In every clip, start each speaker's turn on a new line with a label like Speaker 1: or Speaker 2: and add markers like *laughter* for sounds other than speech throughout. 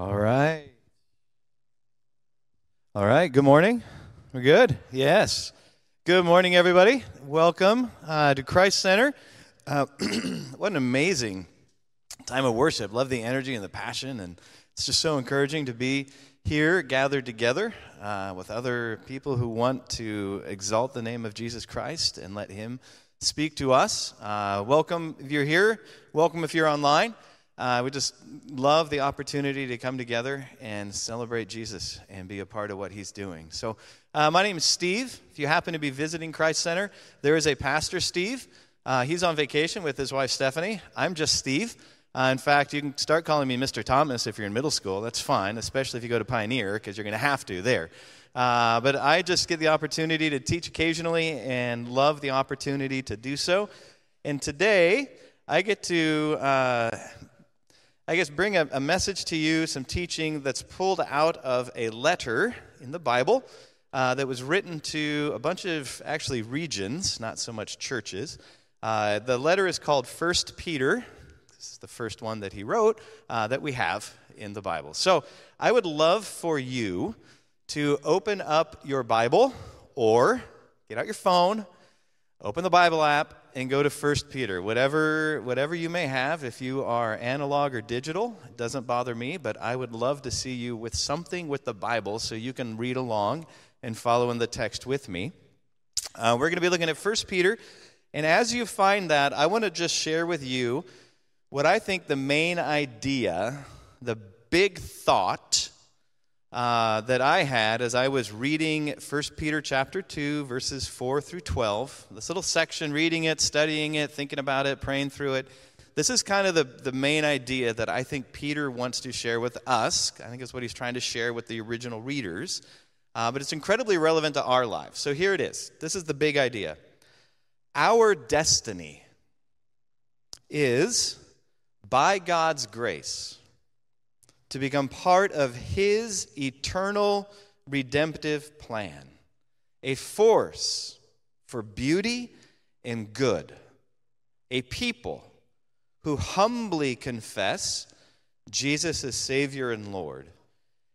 Speaker 1: All right. All right. Good morning. We're good? Yes. Good morning, everybody. Welcome uh, to Christ Center. Uh, *clears throat* what an amazing time of worship. Love the energy and the passion, and it's just so encouraging to be here gathered together uh, with other people who want to exalt the name of Jesus Christ and let Him speak to us. Uh, welcome if you're here. Welcome if you're online. Uh, we just love the opportunity to come together and celebrate Jesus and be a part of what he's doing. So, uh, my name is Steve. If you happen to be visiting Christ Center, there is a pastor, Steve. Uh, he's on vacation with his wife, Stephanie. I'm just Steve. Uh, in fact, you can start calling me Mr. Thomas if you're in middle school. That's fine, especially if you go to Pioneer, because you're going to have to there. Uh, but I just get the opportunity to teach occasionally and love the opportunity to do so. And today, I get to uh, I guess, bring a, a, message to you, some teaching that's pulled out of a letter in the Bible uh, that was written to a bunch of actually regions, not so much churches. Uh, the letter is called First Peter. This is the first one that he wrote uh, that we have in the Bible. So I would love for you to open up your Bible or get out your phone, open the Bible app, and go to 1 Peter. Whatever, whatever you may have, if you are analog or digital, it doesn't bother me, but I would love to see you with something with the Bible so you can read along and follow in the text with me. Uh, we're going to be looking at 1 Peter, and as you find that, I want to just share with you what I think the main idea, the big thought uh, that I had as I was reading 1 Peter chapter 2, verses 4 through 12. This little section, reading it, studying it, thinking about it, praying through it. This is kind of the, the main idea that I think Peter wants to share with us. I think it's what he's trying to share with the original readers. Uh, but it's incredibly relevant to our lives. So here it is. This is the big idea. Our destiny is, by God's grace, to become part of His eternal redemptive plan, a force for beauty and good, a people who humbly confess Jesus as Savior and Lord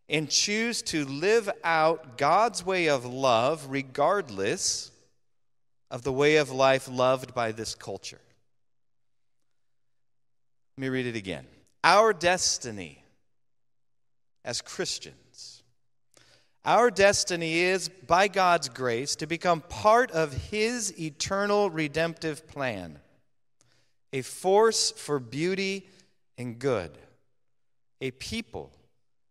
Speaker 1: and choose to live out God's way of love regardless of the way of life loved by this culture. Let me read it again. Our destiny as Christians. Our destiny is, by God's grace, to become part of His eternal redemptive plan, a force for beauty and good, a people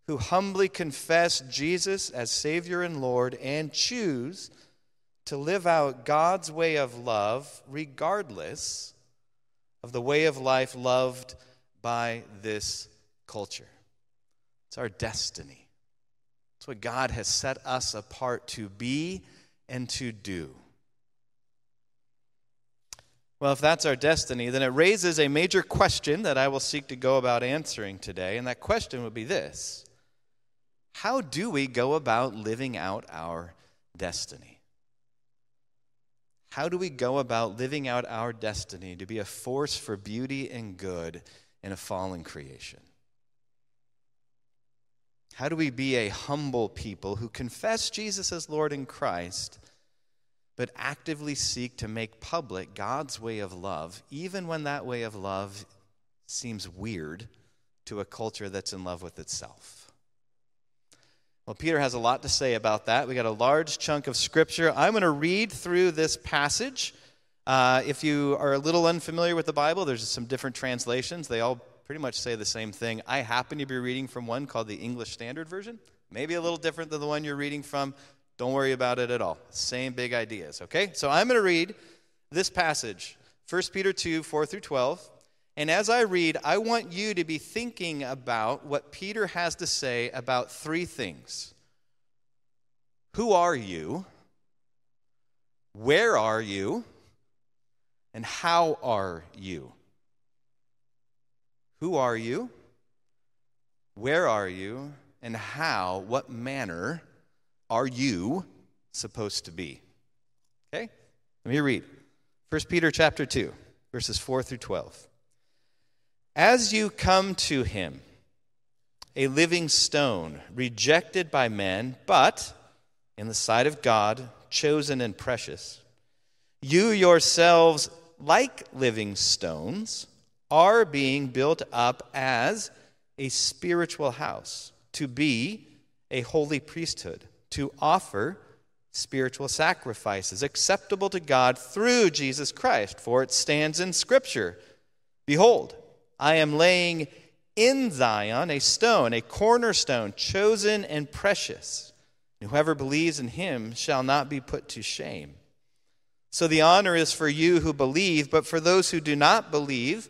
Speaker 1: who humbly confess Jesus as Savior and Lord and choose to live out God's way of love regardless of the way of life loved by this culture. It's our destiny. It's what God has set us apart to be and to do. Well, if that's our destiny, then it raises a major question that I will seek to go about answering today. And that question would be this How do we go about living out our destiny? How do we go about living out our destiny to be a force for beauty and good in a fallen creation? How do we be a humble people who confess Jesus as Lord and Christ, but actively seek to make public God's way of love, even when that way of love seems weird to a culture that's in love with itself? Well, Peter has a lot to say about that. We got a large chunk of scripture. I'm going to read through this passage. Uh, if you are a little unfamiliar with the Bible, there's some different translations. They all pretty much say the same thing. I happen to be reading from one called the English Standard Version, maybe a little different than the one you're reading from. Don't worry about it at all. Same big ideas, okay? So I'm going to read this passage, 1 Peter 2 4 through 12. And as I read, I want you to be thinking about what Peter has to say about three things Who are you? Where are you? And how are you? Who are you? Where are you? And how, what manner are you supposed to be? Okay? Let me read. 1 Peter chapter 2, verses 4 through 12. As you come to him, a living stone, rejected by men, but in the sight of God, chosen and precious. You yourselves, like living stones, are being built up as a spiritual house, to be a holy priesthood, to offer spiritual sacrifices acceptable to God through Jesus Christ. For it stands in Scripture Behold, I am laying in Zion a stone, a cornerstone, chosen and precious. And whoever believes in him shall not be put to shame. So the honor is for you who believe, but for those who do not believe,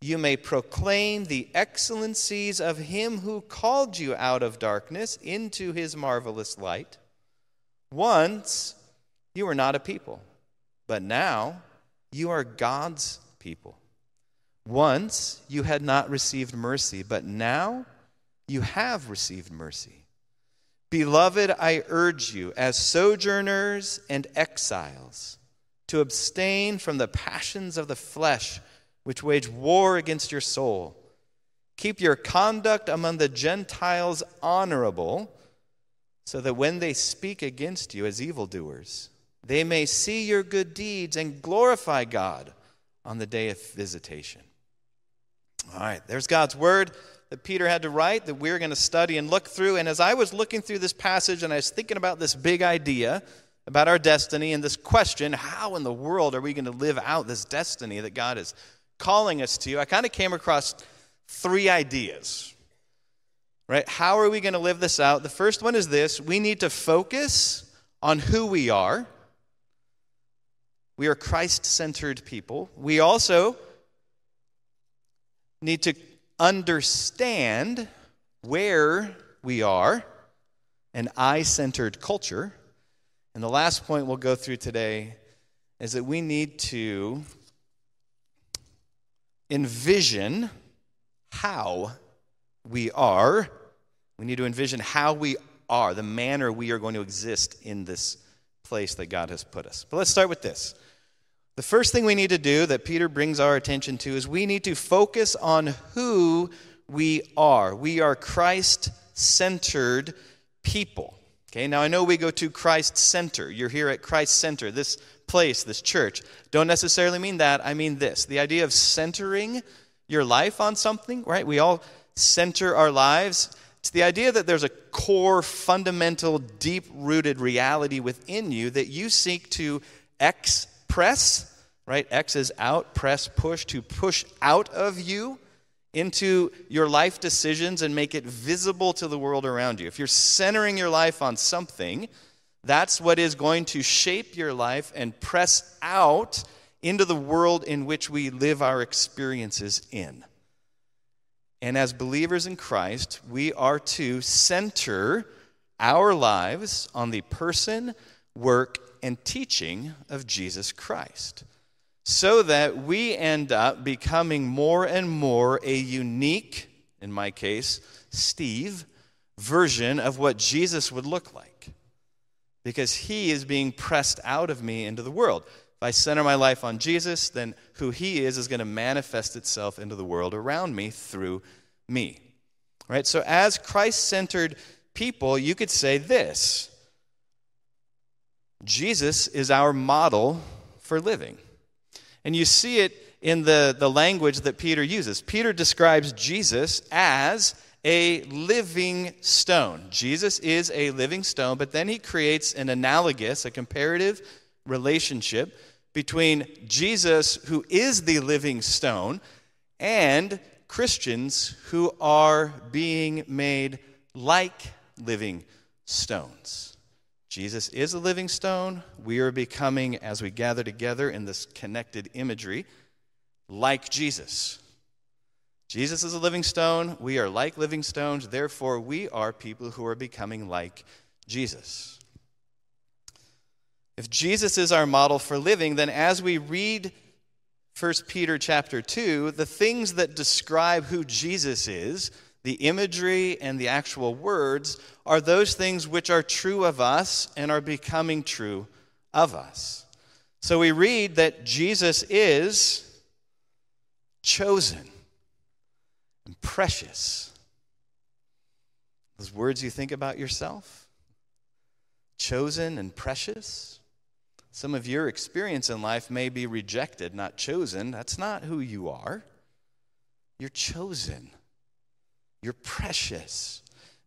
Speaker 1: you may proclaim the excellencies of him who called you out of darkness into his marvelous light. Once you were not a people, but now you are God's people. Once you had not received mercy, but now you have received mercy. Beloved, I urge you, as sojourners and exiles, to abstain from the passions of the flesh which wage war against your soul. Keep your conduct among the Gentiles honorable, so that when they speak against you as evildoers, they may see your good deeds and glorify God on the day of visitation. All right, there's God's word that Peter had to write that we're going to study and look through. And as I was looking through this passage and I was thinking about this big idea about our destiny and this question how in the world are we going to live out this destiny that God is calling us to, I kind of came across three ideas. Right? How are we going to live this out? The first one is this we need to focus on who we are we are Christ centered people. We also need to understand where we are, an I centered culture. And the last point we'll go through today is that we need to envision how we are. We need to envision how we are, the manner we are going to exist in this place that God has put us. But let's start with this. The first thing we need to do that Peter brings our attention to is we need to focus on who we are. We are Christ centered people. Okay, now I know we go to Christ Center. You're here at Christ Center, this place, this church. Don't necessarily mean that. I mean this the idea of centering your life on something, right? We all center our lives. It's the idea that there's a core, fundamental, deep rooted reality within you that you seek to express right? X is out, press, push, to push out of you into your life decisions and make it visible to the world around you. If you're centering your life on something, that's what is going to shape your life and press out into the world in which we live our experiences in. And as believers in Christ, we are to center our lives on the person, work, and teaching of Jesus Christ so that we end up becoming more and more a unique, in my case, Steve, version of what Jesus would look like. Because he is being pressed out of me into the world. If I center my life on Jesus, then who he is is going to manifest itself into the world around me through me. Right? So, as Christ centered people, you could say this Jesus is our model for living. And you see it in the, the language that Peter uses. Peter describes Jesus as a living stone. Jesus is a living stone, but then he creates an analogous, a comparative relationship between Jesus, who is the living stone, and Christians who are being made like living stones. Jesus is a living stone. We are becoming, as we gather together in this connected imagery, like Jesus. Jesus is a living stone. We are like living stones. Therefore, we are people who are becoming like Jesus. If Jesus is our model for living, then as we read 1 Peter chapter 2, the things that describe who Jesus is, the imagery and the actual words, are those things which are true of us and are becoming true of us. So we read that Jesus is chosen and precious. Those words you think about yourself? Chosen and precious? Some of your experience in life may be rejected, not chosen. That's not who you are. You're chosen. You're precious.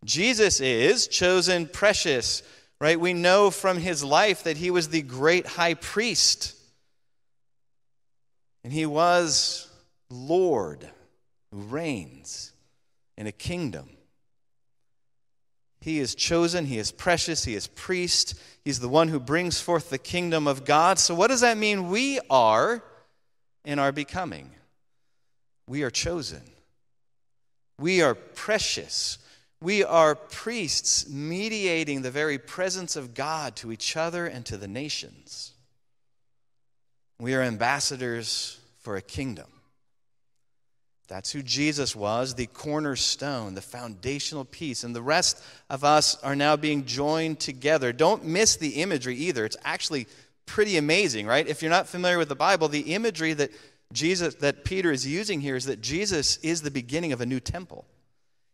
Speaker 1: Jesus is chosen, precious, right? We know from his life that he was the great high priest. And he was Lord reigns in a kingdom. He is chosen, he is precious, he is priest, he's the one who brings forth the kingdom of God. So, what does that mean we are in our becoming? We are chosen, we are precious. We are priests mediating the very presence of God to each other and to the nations. We are ambassadors for a kingdom. That's who Jesus was, the cornerstone, the foundational piece. And the rest of us are now being joined together. Don't miss the imagery either. It's actually pretty amazing, right? If you're not familiar with the Bible, the imagery that Jesus that Peter is using here is that Jesus is the beginning of a new temple.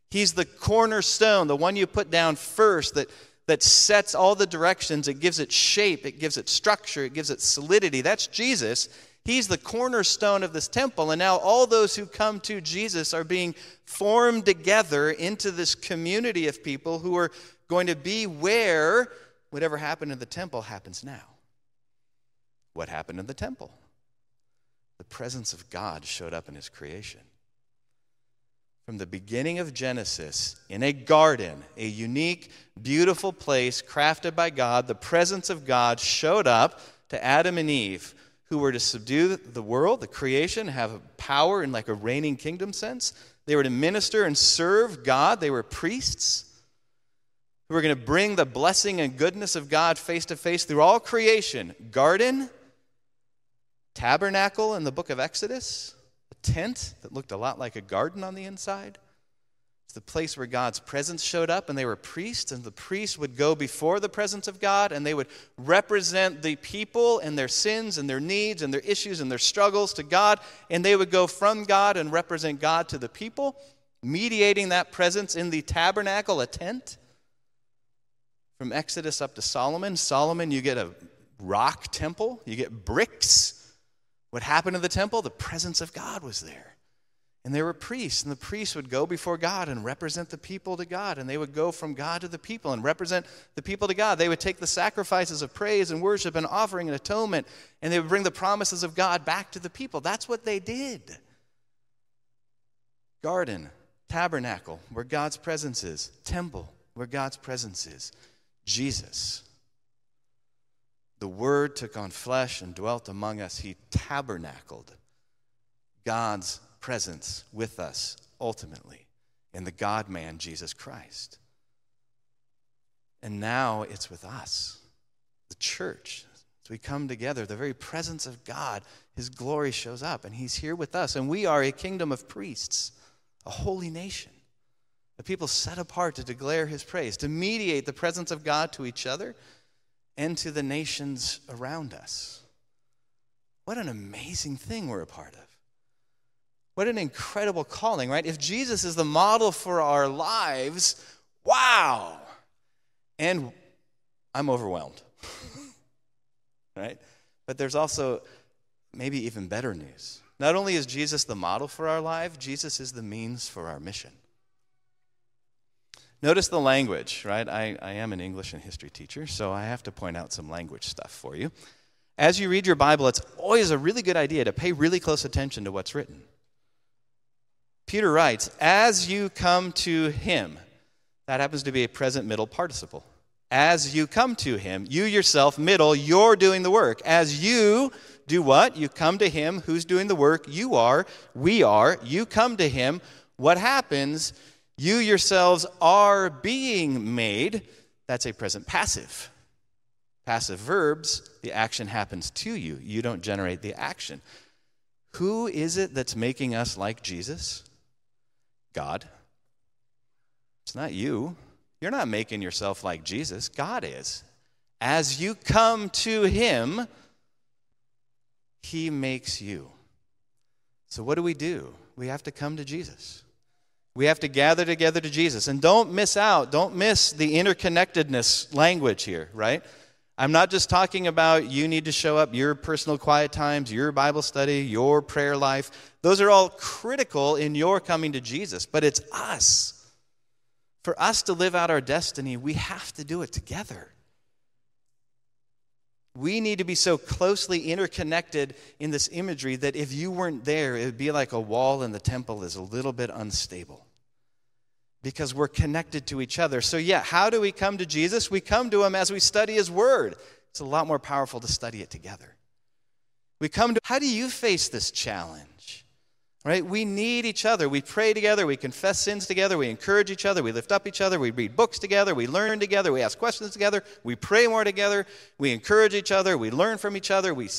Speaker 1: He's the cornerstone, the one you put down first that that sets all the directions, it gives it shape, it gives it structure, it gives it solidity. That's Jesus. He's the cornerstone of this temple. And now all those who come to Jesus are being formed together into this community of people who are going to be where whatever happened in the temple happens now. What happened in the temple? The presence of God showed up in his creation. From the beginning of Genesis, in a garden, a unique, beautiful place crafted by God, the presence of God showed up to Adam and Eve who were to subdue the world, the creation, have power in like a reigning kingdom sense. They were to minister and serve God. They were priests who were going to bring the blessing and goodness of God face to face through all creation. Garden, tabernacle in the book of Exodus, a tent that looked a lot like a garden on the inside. It's the place where God's presence showed up, and they were priests, and the priests would go before the presence of God, and they would represent the people and their sins and their needs and their issues and their struggles to God, and they would go from God and represent God to the people, mediating that presence in the tabernacle, a tent. From Exodus up to Solomon, Solomon, you get a rock temple, you get bricks. What happened in the temple? The presence of God was there. And there were priests, and the priests would go before God and represent the people to God. And they would go from God to the people and represent the people to God. They would take the sacrifices of praise and worship and offering and atonement, and they would bring the promises of God back to the people. That's what they did. Garden, tabernacle, where God's presence is, temple, where God's presence is, Jesus. The Word took on flesh and dwelt among us. He tabernacled God's presence with us ultimately in the God man, Jesus Christ. And now it's with us, the church. As we come together, the very presence of God, His glory shows up, and He's here with us. And we are a kingdom of priests, a holy nation, a people set apart to declare His praise, to mediate the presence of God to each other and to the nations around us. What an amazing thing we're a part of. What an incredible calling, right? If Jesus is the model for our lives, wow. And I'm overwhelmed, *laughs* right? But there's also maybe even better news. Not only is Jesus the model for our life, Jesus is the means for our mission. Notice the language, right? I, I am an English and history teacher, so I have to point out some language stuff for you. As you read your Bible, it's always a really good idea to pay really close attention to what's written. Peter writes, As you come to him, that happens to be a present middle participle. As you come to him, you yourself, middle, you're doing the work. As you do what? You come to him. Who's doing the work? You are. We are. You come to him. What happens? You yourselves are being made. That's a present passive. Passive verbs, the action happens to you. You don't generate the action. Who is it that's making us like Jesus? God. It's not you. You're not making yourself like Jesus. God is. As you come to Him, He makes you. So, what do we do? We have to come to Jesus. We have to gather together to Jesus. And don't miss out, don't miss the interconnectedness language here, right? I'm not just talking about you need to show up your personal quiet times, your Bible study, your prayer life. Those are all critical in your coming to Jesus, but it's us. For us to live out our destiny, we have to do it together. We need to be so closely interconnected in this imagery that if you weren't there, it would be like a wall in the temple is a little bit unstable because we're connected to each other. So, yeah, how do we come to Jesus? We come to him as we study his word. It's a lot more powerful to study it together. We come to, how do you face this challenge? Right? We need each other. We pray together. We confess sins together. We encourage each other. We lift up each other. We read books together. We learn together. We ask questions together. We pray more together. We encourage each other. We learn from each other. We,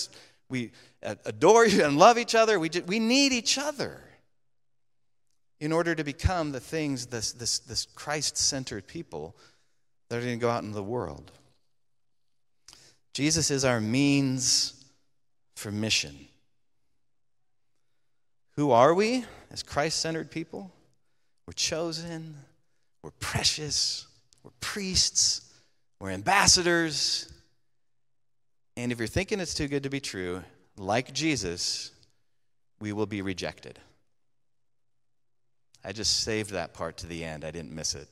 Speaker 1: we adore *laughs* and love each other. We, we need each other in order to become the things, this, this, this Christ centered people that are going to go out into the world. Jesus is our means for mission. Who are we as Christ centered people? We're chosen, we're precious, we're priests, we're ambassadors. And if you're thinking it's too good to be true, like Jesus, we will be rejected. I just saved that part to the end, I didn't miss it.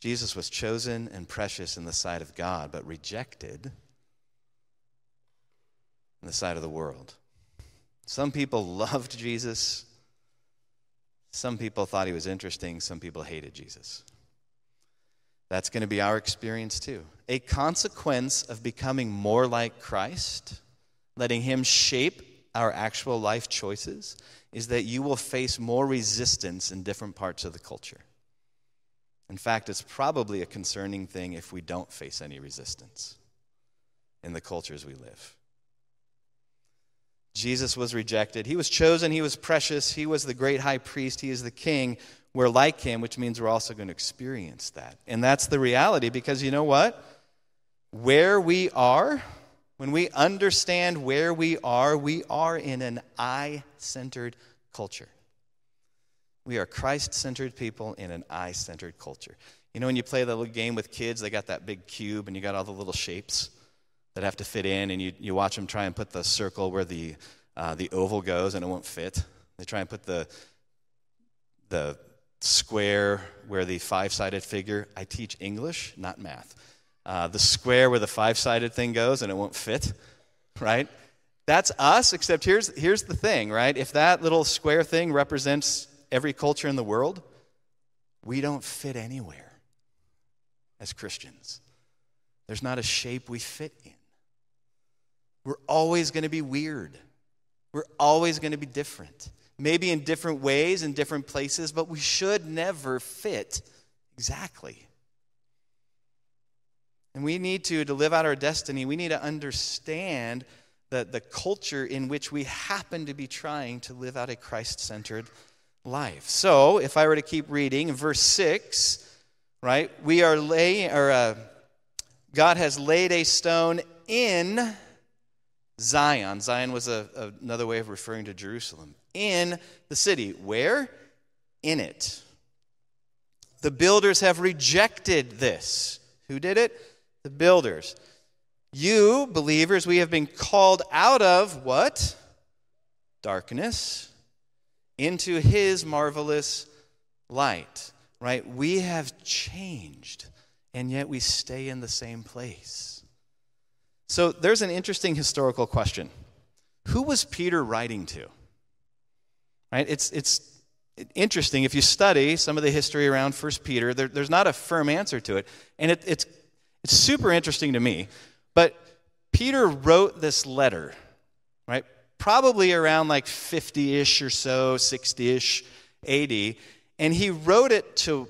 Speaker 1: Jesus was chosen and precious in the sight of God, but rejected in the sight of the world. Some people *laughs* loved Jesus. Some people thought he was interesting. Some people hated Jesus. That's going to be our experience too. A consequence of becoming more like Christ, letting him shape our actual life choices, is that you will face more resistance in different parts of the culture. In fact, it's probably a concerning thing if we don't face any resistance in the cultures we live. Jesus was rejected. He was chosen. He was precious. He was the great high priest. He is the king. We're like him, which means we're also going to experience that. And that's the reality because you know what? Where we are, when we understand where we are, we are in an I centered culture. We are Christ centered people in an I centered culture. You know, when you play the little game with kids, they got that big cube and you got all the little shapes that have to fit in, and you, you watch them try and put the circle where the, uh, the oval goes and it won't fit. They try and put the, the square where the five sided figure, I teach English, not math. Uh, the square where the five sided thing goes and it won't fit, right? That's us, except here's, here's the thing, right? If that little square thing represents every culture in the world, we don't fit anywhere as Christians. There's not a shape we fit in. We're always going to be weird. We're always going to be different. Maybe in different ways, in different places, but we should never fit exactly. And we need to, to live out our destiny, we need to understand the, the culture in which we happen to be trying to live out a Christ centered life. So, if I were to keep reading, verse 6, right, we are laying, or uh, God has laid a stone in Zion. Zion was a, another way of referring to Jerusalem. In the city. Where? In it. The builders have rejected this. Who did it? The builders. You, believers, we have been called out of what? Darkness into his marvelous light. Right? We have changed, and yet we stay in the same place. So there's an interesting historical question. Who was Peter writing to? Right? It's, it's interesting. If you study some of the history around 1 Peter, there, there's not a firm answer to it. And it, it's, it's super interesting to me. But Peter wrote this letter, right? Probably around like 50 ish or so, 60 ish AD. And he wrote it to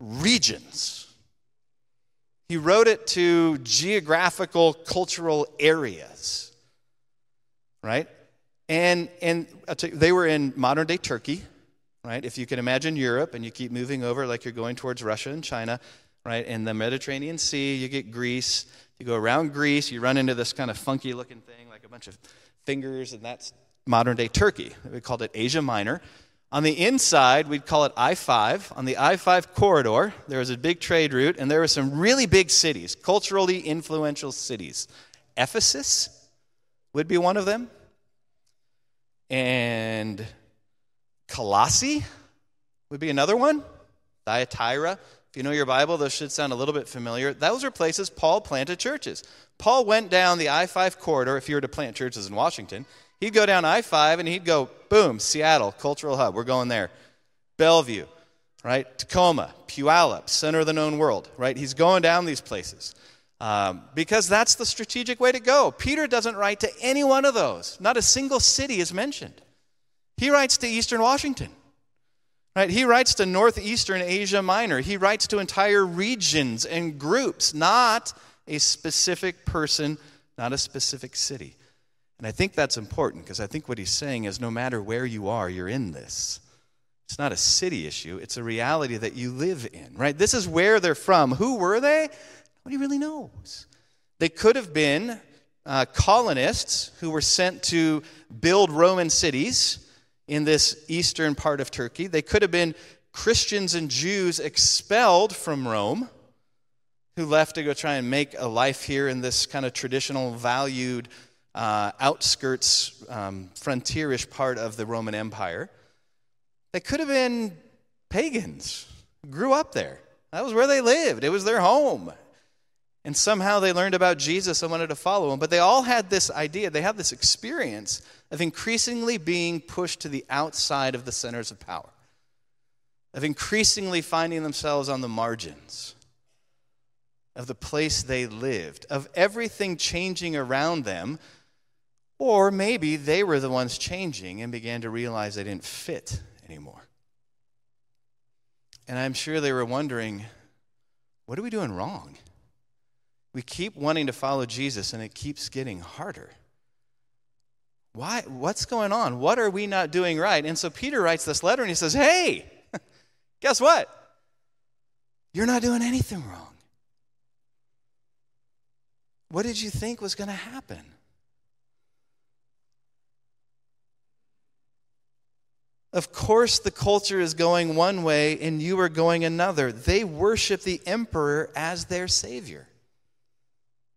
Speaker 1: regions He wrote it to geographical, cultural areas, right? And, and they were in modern day Turkey, right? If you can imagine Europe and you keep moving over like you're going towards Russia and China, right? In the Mediterranean Sea, you get Greece. You go around Greece, you run into this kind of funky looking thing, like a bunch of fingers, and that's modern day Turkey. We called it Asia Minor. On the inside, we'd call it I 5. On the I 5 corridor, there was a big trade route, and there were some really big cities, culturally influential cities. Ephesus would be one of them, and Colossae would be another one, Thyatira. If you know your Bible, those should sound a little bit familiar. Those are places Paul planted churches. Paul went down the I 5 corridor, if you were to plant churches in Washington. He'd go down I 5 and he'd go, boom, Seattle, cultural hub, we're going there. Bellevue, right? Tacoma, Puyallup, center of the known world, right? He's going down these places um, because that's the strategic way to go. Peter doesn't write to any one of those, not a single city is mentioned. He writes to Eastern Washington. Right? He writes to northeastern Asia Minor. He writes to entire regions and groups, not a specific person, not a specific city. And I think that's important because I think what he's saying is no matter where you are, you're in this. It's not a city issue, it's a reality that you live in, right? This is where they're from. Who were they? Nobody really knows. They could have been uh, colonists who were sent to build Roman cities in this eastern part of Turkey. They could have been Christians and Jews expelled from Rome who left to go try and make a life here in this kind of traditional, valued, uh, outskirts, um, frontierish part of the Roman Empire. They could have been pagans, grew up there. That was where they lived, it was their home. And somehow they learned about Jesus and wanted to follow him. But they all had this idea, they had this experience of increasingly being pushed to the outside of the centers of power, of increasingly finding themselves on the margins of the place they lived, of everything changing around them. Or maybe they were the ones changing and began to realize they didn't fit anymore. And I'm sure they were wondering, what are we doing wrong? We keep wanting to follow Jesus and it keeps getting harder. Why what's going on? What are we not doing right? And so Peter writes this letter and he says, "Hey, *laughs* guess what? You're not doing anything wrong. What did you think was going to happen?" Of course, the culture is going one way and you are going another. They worship the emperor as their savior.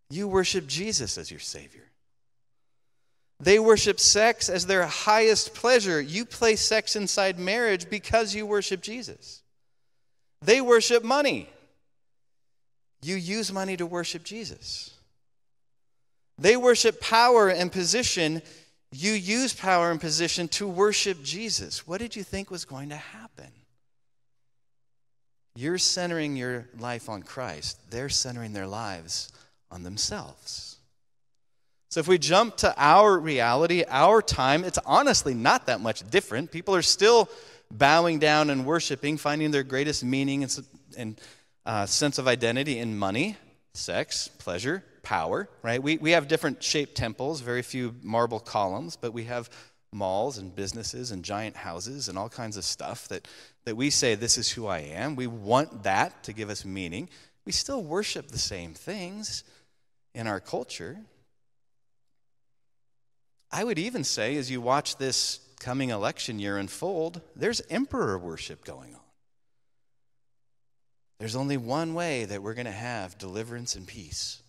Speaker 1: You worship Jesus as your Savior. They worship sex as their highest pleasure. You place sex inside marriage because you worship Jesus. They worship money. You use money to worship Jesus. They worship power and position. You use power and position to worship Jesus. What did you think was going to happen? You're centering your life on Christ, they're centering their lives on themselves. So if we jump to our reality, our time, it's honestly not that much different. People are still bowing down and worshiping, finding their greatest meaning and, and uh, sense of identity in money, sex, pleasure, power, right? We, we have different shaped temples, very few marble columns, but we have malls and businesses and giant houses and all kinds of stuff that, that we say, This is who I am. We want that to give us meaning. We still worship the same things in our culture. I would even say, as you watch this coming election year unfold, there's emperor worship going on. There's only one way that we're going to have deliverance and peace,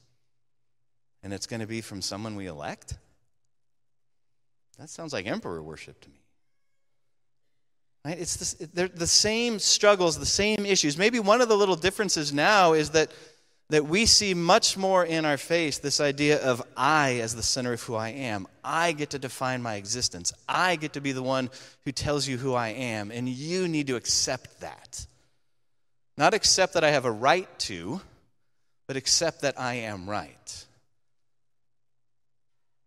Speaker 1: and it's going to be from someone we elect. That sounds like emperor worship to me. Right? It's the, the same struggles, the same issues. Maybe one of the little differences now is that that we see much more in our face this idea of I as the center of who I am. I get to define my existence. I get to be the one who tells you who I am, and you need to accept that. Not accept that I have a right to, but accept that I am right.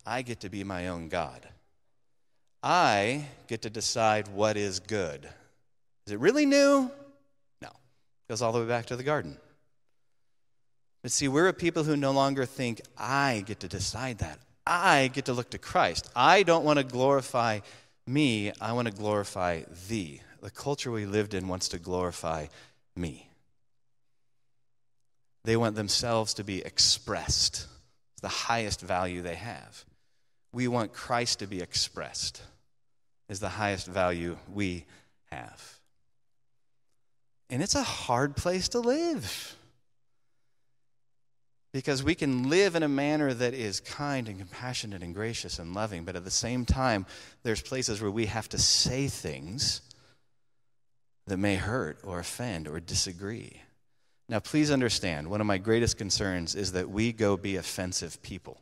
Speaker 1: I get to be my own God. I get to decide what is good. Is it really new? No. It goes all the way back to the garden. But see, we're a people who no longer think, I get to decide that. I get to look to Christ. I don't want to glorify me, I want to glorify thee. The culture we lived in wants to glorify me. They want themselves to be expressed, it's the highest value they have. We want Christ to be expressed, is the highest value we have. And it's a hard place to live. Because we can live in a manner that is kind and compassionate and gracious and loving, but at the same time, there's places where we have to say things that may hurt or offend or disagree. Now, please understand, one of my greatest concerns is that we go be offensive people.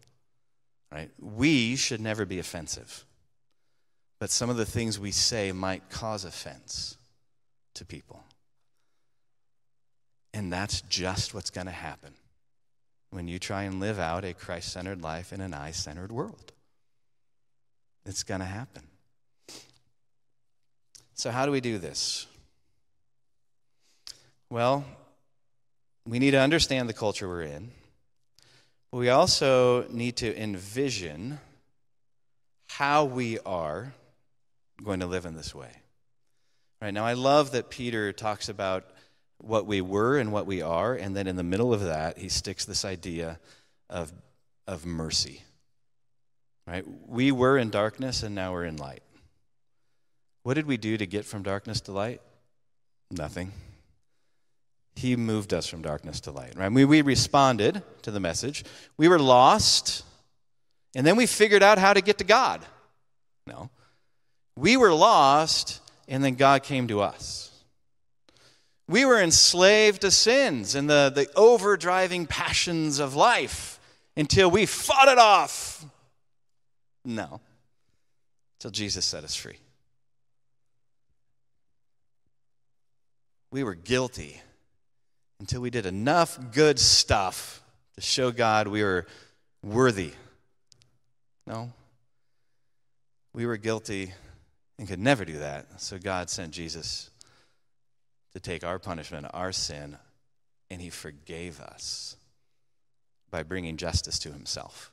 Speaker 1: Right? We should never be offensive. But some of the things we say might cause offense to people. And that's just what's going to happen when you try and live out a Christ centered life in an I centered world. It's going to happen. So, how do we do this? Well, we need to understand the culture we're in. But we also need to envision how we are going to live in this way. Right now, I love that Peter talks about what we were and what we are, and then in the middle of that, he sticks this idea of, of mercy. Right? We were in darkness, and now we're in light. What did we do to get from darkness to light? Nothing. He moved us from darkness to light. Right? We, we responded to the message. We were lost, and then we figured out how to get to God. No. We were lost, and then God came to us. We were enslaved to sins and the, the overdriving passions of life until we fought it off. No, until Jesus set us free. We were guilty until we did enough good stuff to show God we were worthy. No, we were guilty and could never do that. So God sent Jesus to take our punishment, our sin, and he forgave us by bringing justice to himself.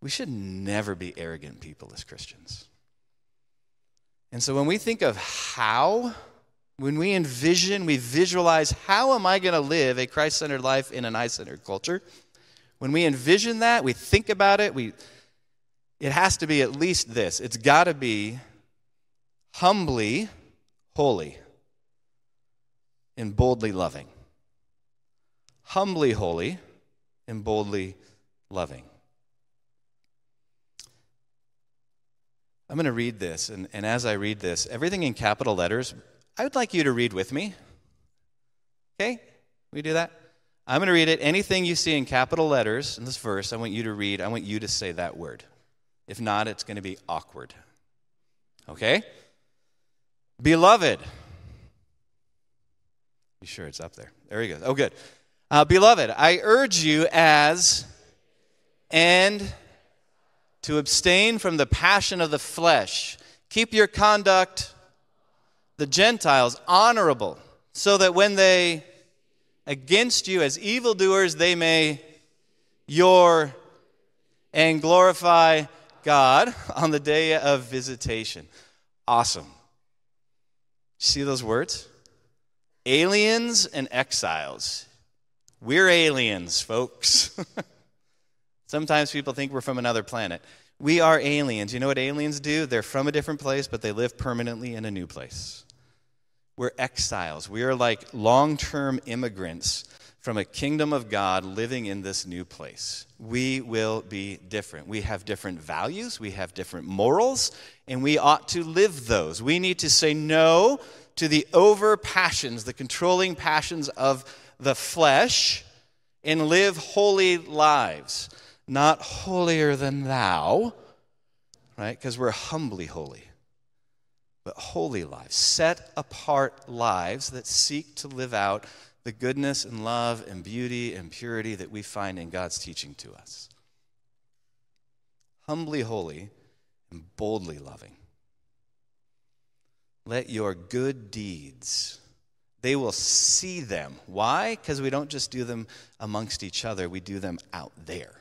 Speaker 1: We should never be arrogant people as Christians. And so when we think of how, when we envision, we visualize, how am I going to live a Christ centered life in an I centered culture? When we envision that, we think about it, we, it has to be at least this it's got to be humbly holy and boldly loving. Humbly holy and boldly loving. I'm going to read this, and, and as I read this, everything in capital letters, I would like you to read with me. Okay? We do that? I'm going to read it. Anything you see in capital letters in this verse, I want you to read. I want you to say that word. If not, it's going to be awkward. Okay? Beloved. You sure it's up there? There he goes. Oh, good. Uh, Beloved, I urge you as and to abstain from the passion of the flesh. Keep your conduct, the Gentiles, honorable, so that when they against you as evildoers, they may your and glorify God *laughs* on the day of visitation. Awesome. See those words? Aliens and exiles. We're aliens, folks. *laughs* Sometimes people think we're from another planet. We are aliens. You know what aliens do? They're from a different place, but they live permanently in a new place. We're exiles. We are like long term immigrants from a kingdom of God living in this new place. We will be different. We have different values, we have different morals, and we ought to live those. We need to say no to the over passions, the controlling passions of the flesh, and live holy lives. Not holier than thou, right? Because we're humbly holy, but holy lives, set apart lives that seek to live out the goodness and love and beauty and purity that we find in God's teaching to us. Humbly holy and boldly loving. Let your good deeds, they will see them. Why? Because we don't just do them amongst each other, we do them out there.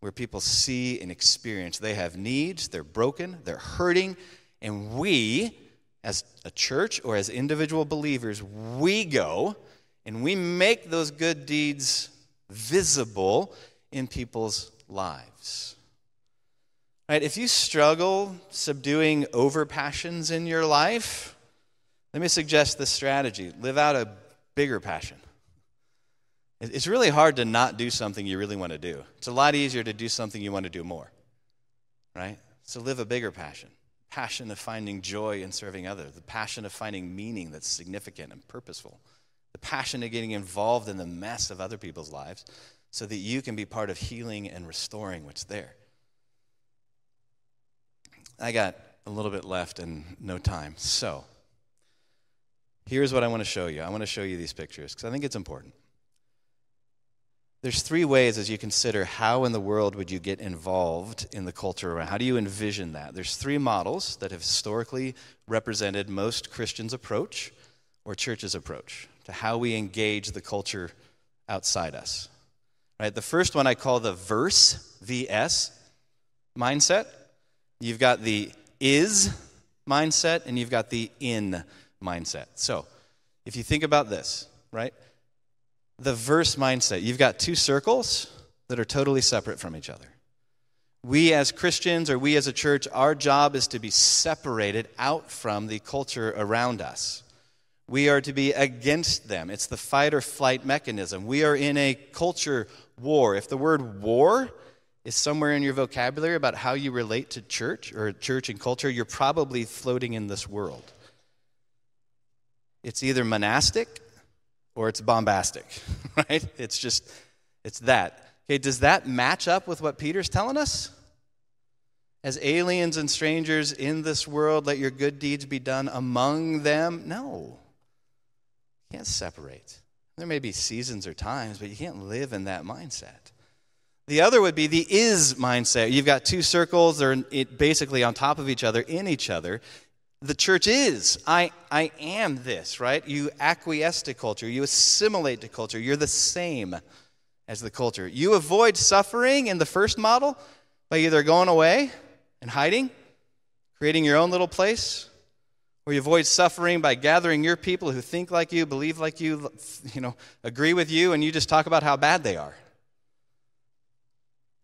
Speaker 1: Where people see and experience they have needs, they're broken, they're hurting, and we, as a church or as individual believers, we go and we make those good deeds visible in people's lives. Right? If you struggle subduing over passions in your life, let me suggest this strategy live out a bigger passion. It's really hard to not do something you really want to do. It's a lot easier to do something you want to do more, right? So live a bigger passion passion of finding joy in serving others, the passion of finding meaning that's significant and purposeful, the passion of getting involved in the mess of other people's lives so that you can be part of healing and restoring what's there. I got a little bit left and no time. So, here's what I want to show you. I want to show you these pictures because I think it's important. There's three ways as you consider how in the world would you get involved in the culture around. How do you envision that? There's three models that have historically represented most Christians' approach or churches' approach to how we engage the culture outside us. Right? The first one I call the verse VS mindset. You've got the is mindset and you've got the in mindset. So, if you think about this, right? The verse mindset, you've got two circles that are totally separate from each other. We as Christians or we as a church, our job is to be separated out from the culture around us. We are to be against them. It's the fight or flight mechanism. We are in a culture war. If the word war is somewhere in your vocabulary about how you relate to church or church and culture, you're probably floating in this world. It's either monastic or it's bombastic, *laughs* right? It's just, it's that. Okay, does that match up with what Peter's telling us? As aliens and strangers in this world, let your good deeds be done among them? No. You can't separate. There may be seasons or times, but you can't live in that mindset. The other would be the is mindset. You've got two circles, they're basically on top of each other, in each other. The church is. I, I am this, right? You acquiesce to culture, you assimilate to culture, you're the same as the culture. You avoid suffering in the first model by either going away and hiding, creating your own little place, or you avoid suffering by gathering your people who think like you, believe like you, you know, agree with you, and you just talk about how bad they are.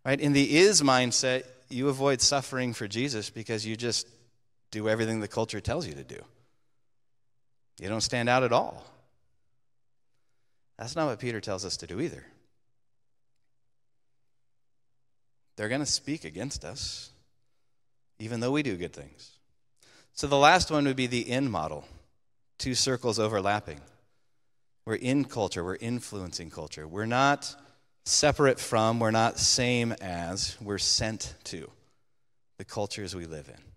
Speaker 1: Right? In the is mindset, you avoid suffering for Jesus because you just do everything the culture tells you to do. You don't stand out at all. That's not what Peter tells us to do either. They're going to speak against us, even though we do good things. So the last one would be the in model two circles overlapping. We're in culture, we're influencing culture. We're not separate from, we're not same as, we're sent to the cultures we live in.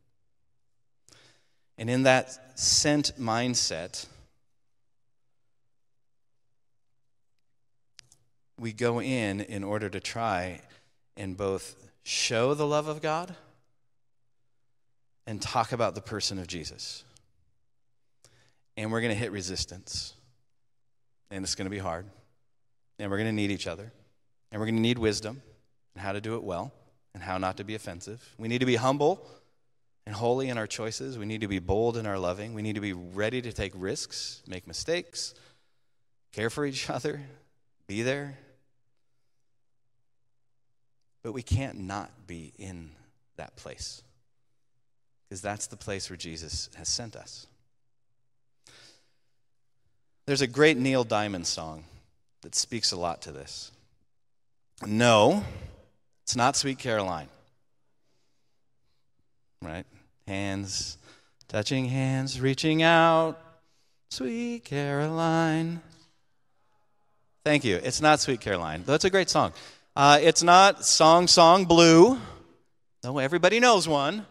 Speaker 1: And in that sent mindset, we go in in order to try and both show the love of God and talk about the person of Jesus. And we're going to hit resistance. And it's going to be hard. And we're going to need each other. And we're going to need wisdom and how to do it well and how not to be offensive. We need to be humble and holy in our choices. We need to be bold in our loving. We need to be ready to take risks, make mistakes, care for each *laughs* other, be there. But we can't not be in that place because that's the place where Jesus has sent us. There's a great Neil Diamond song that speaks a lot to this. No, it's not Sweet Caroline. Right? Hands, touching hands, reaching out. Sweet Caroline. Thank you. It's not Sweet Caroline. That's a great song. Uh, it's not Song Sung Blue, though everybody knows one.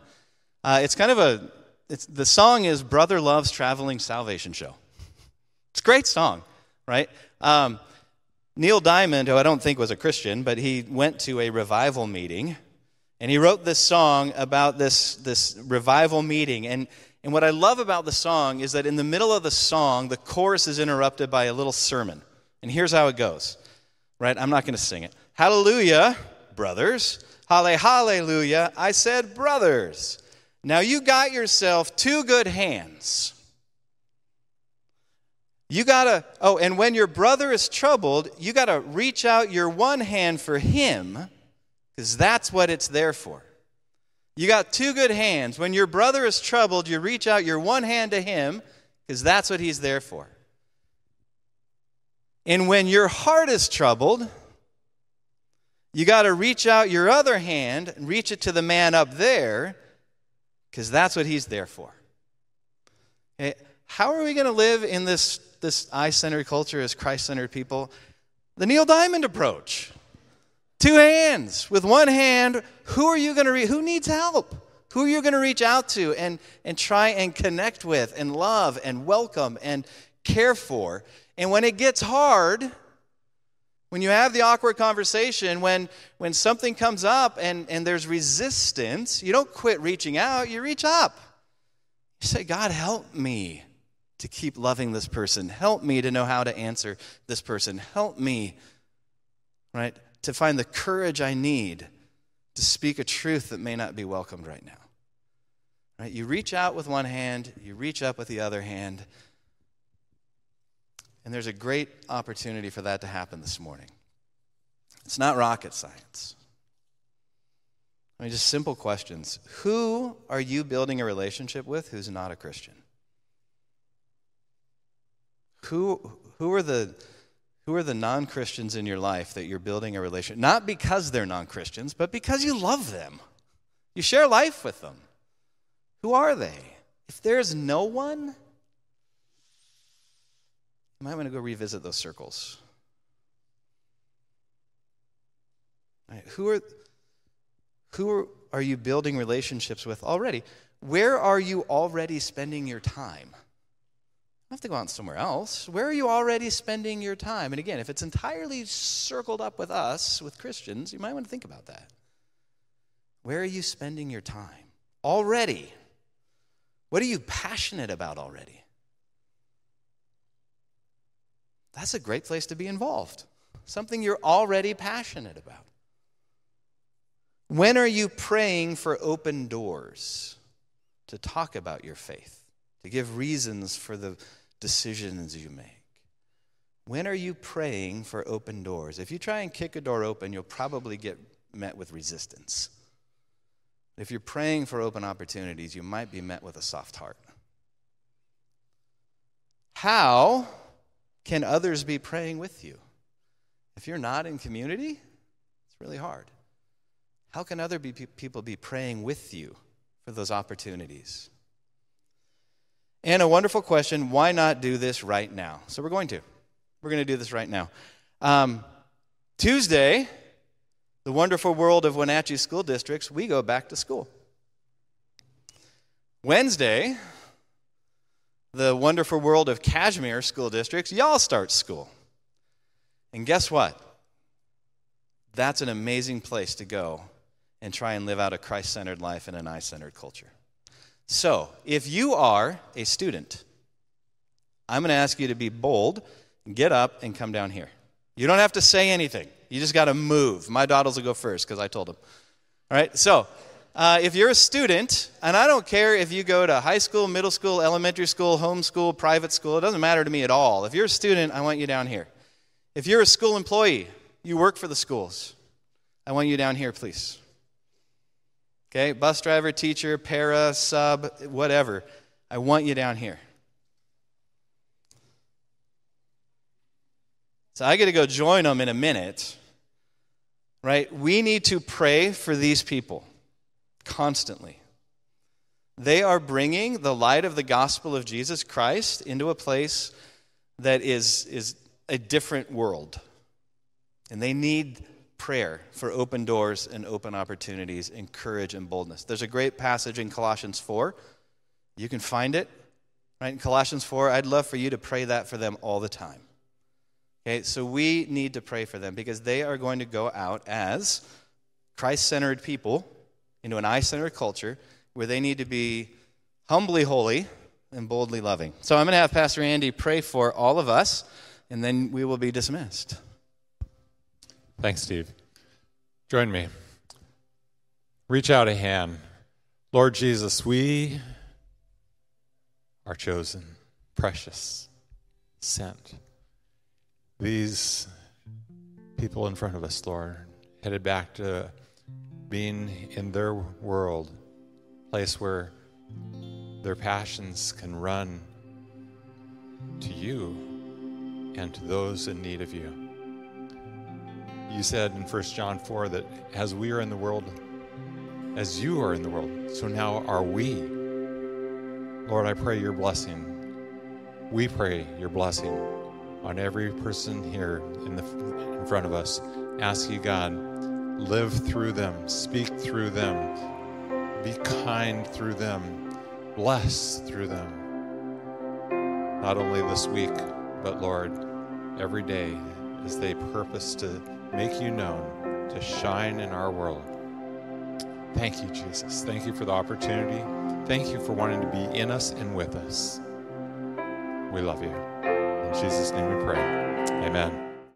Speaker 1: Uh, it's kind of a, it's, the song is Brother Love's Traveling Salvation Show. It's a great song, right? Um, Neil Diamond, who I don't think was a Christian, but he went to a revival meeting and he wrote this song about this, this revival meeting. And, And what I love about the song is that in the middle of the song, the chorus is interrupted by a little sermon. And here's how it goes, right? I'm not going to sing it. Hallelujah, brothers. Halle, hallelujah. I said, brothers. Now you got yourself two good hands. You gotta, oh, and when your brother is troubled, you gotta reach out your one hand for him, because that's what it's there for. You got two good hands. When your brother is troubled, you reach out your one hand to him, because that's what he's there for. And when your heart is troubled, you got to reach out your other hand and reach it to the man up there because that's what he's there for. Okay? How are we going to live in this, this I centered culture as Christ centered people? The Neil Diamond approach. Two hands. With one hand, who are you going to reach? Who needs help? Who are you going to reach out to and, and try and connect with and love and welcome and care for? And when it gets hard, when you have the awkward conversation, when, when something comes up and, and there's resistance, you don't quit reaching out, you reach up. You say, God, help me to keep loving this person. Help me to know how to answer this person. Help me, right, to find the courage I need to speak a truth that may not be welcomed right now. Right? You reach out with one hand, you reach up with the other hand. And there's a great opportunity for that to happen this morning. It's not rocket science. I mean, just simple questions. Who are you building a relationship with who's not a Christian? Who, who are the, who are the non Christians in your life that you're building a relationship? Not because they're non Christians, but because you love them. You share life with them. Who are they? If there's no one, you might want to go revisit those circles. Right, who are who are, are you building relationships with already? Where are you already spending your time? You have to go out somewhere else. Where are you already spending your time? And again, if it's entirely circled up with us, with Christians, you might want to think about that. Where are you spending your time already? What are you passionate about already? That's a great place to be involved. Something you're already passionate about. When are you praying for open doors to talk about your faith, give reasons for the decisions you make? When are you praying for open doors? If you try and kick a door open, you'll probably get met with resistance. If you're praying for open opportunities, you might be met with a soft heart. How can others be praying with you? If you're not in community, it's really hard. How can other be, people be praying with you for those opportunities? And a wonderful question why not do this right now? So we're going to. We're going to do this right now. Um, Tuesday, the wonderful world of Wenatchee school districts, we go back to school. Wednesday, the wonderful world of Cashmere school districts, y'all start school. And guess what? That's an amazing place to go and try and live out a Christ centered life in an I centered culture. So, if you are a student, I'm going to ask you to be bold, get up, and come down here. You don't have to say anything. You just got to move. My daughters will go first because I told them. All right, so uh, if you're a student, and I don't care if you go to high school, middle school, elementary school, homeschool, private school, it doesn't matter to me at all. If you're a student, I want you down here. If you're a school employee, you work for the schools, I want you down here, please. Okay, bus driver, teacher, para, sub, whatever. I want you down here. So I get to go join them in a minute, right? We need to pray for these people constantly. They are bringing the light of the gospel of Jesus Christ into a place that is, is a different world. And they need prayer for open doors and open opportunities and courage and boldness. There's a great passage in Colossians 4. You can find it, right? In Colossians 4, I'd love for you to pray that for them all the time. Okay, so we need to pray for them because they are going to go out as Christ centered people into an I centered culture where they need to be humbly holy and boldly loving. So I'm going to have Pastor Andy pray for all of us, and then we will be dismissed.
Speaker 2: Thanks, Steve. Join me. Reach out a hand. Lord Jesus, we are chosen, precious, sent. These people in front of us, Lord, headed back to being in their world, place where their passions can run to you and to those in need of you. You said in 1 John 4 that as we are in the world, as you are in the world, so now are we. Lord, I pray your blessing. We pray your blessing on every person here in, the, in front of us. Ask you, God, live through them, speak through them, be kind through them, bless through them. Not only this week, but Lord, every day as they purpose to make you known, to shine in our world. Thank you, Jesus. Thank you for the opportunity. Thank you for wanting to be in us and with us. We love you. In Jesus' name we pray. Amen.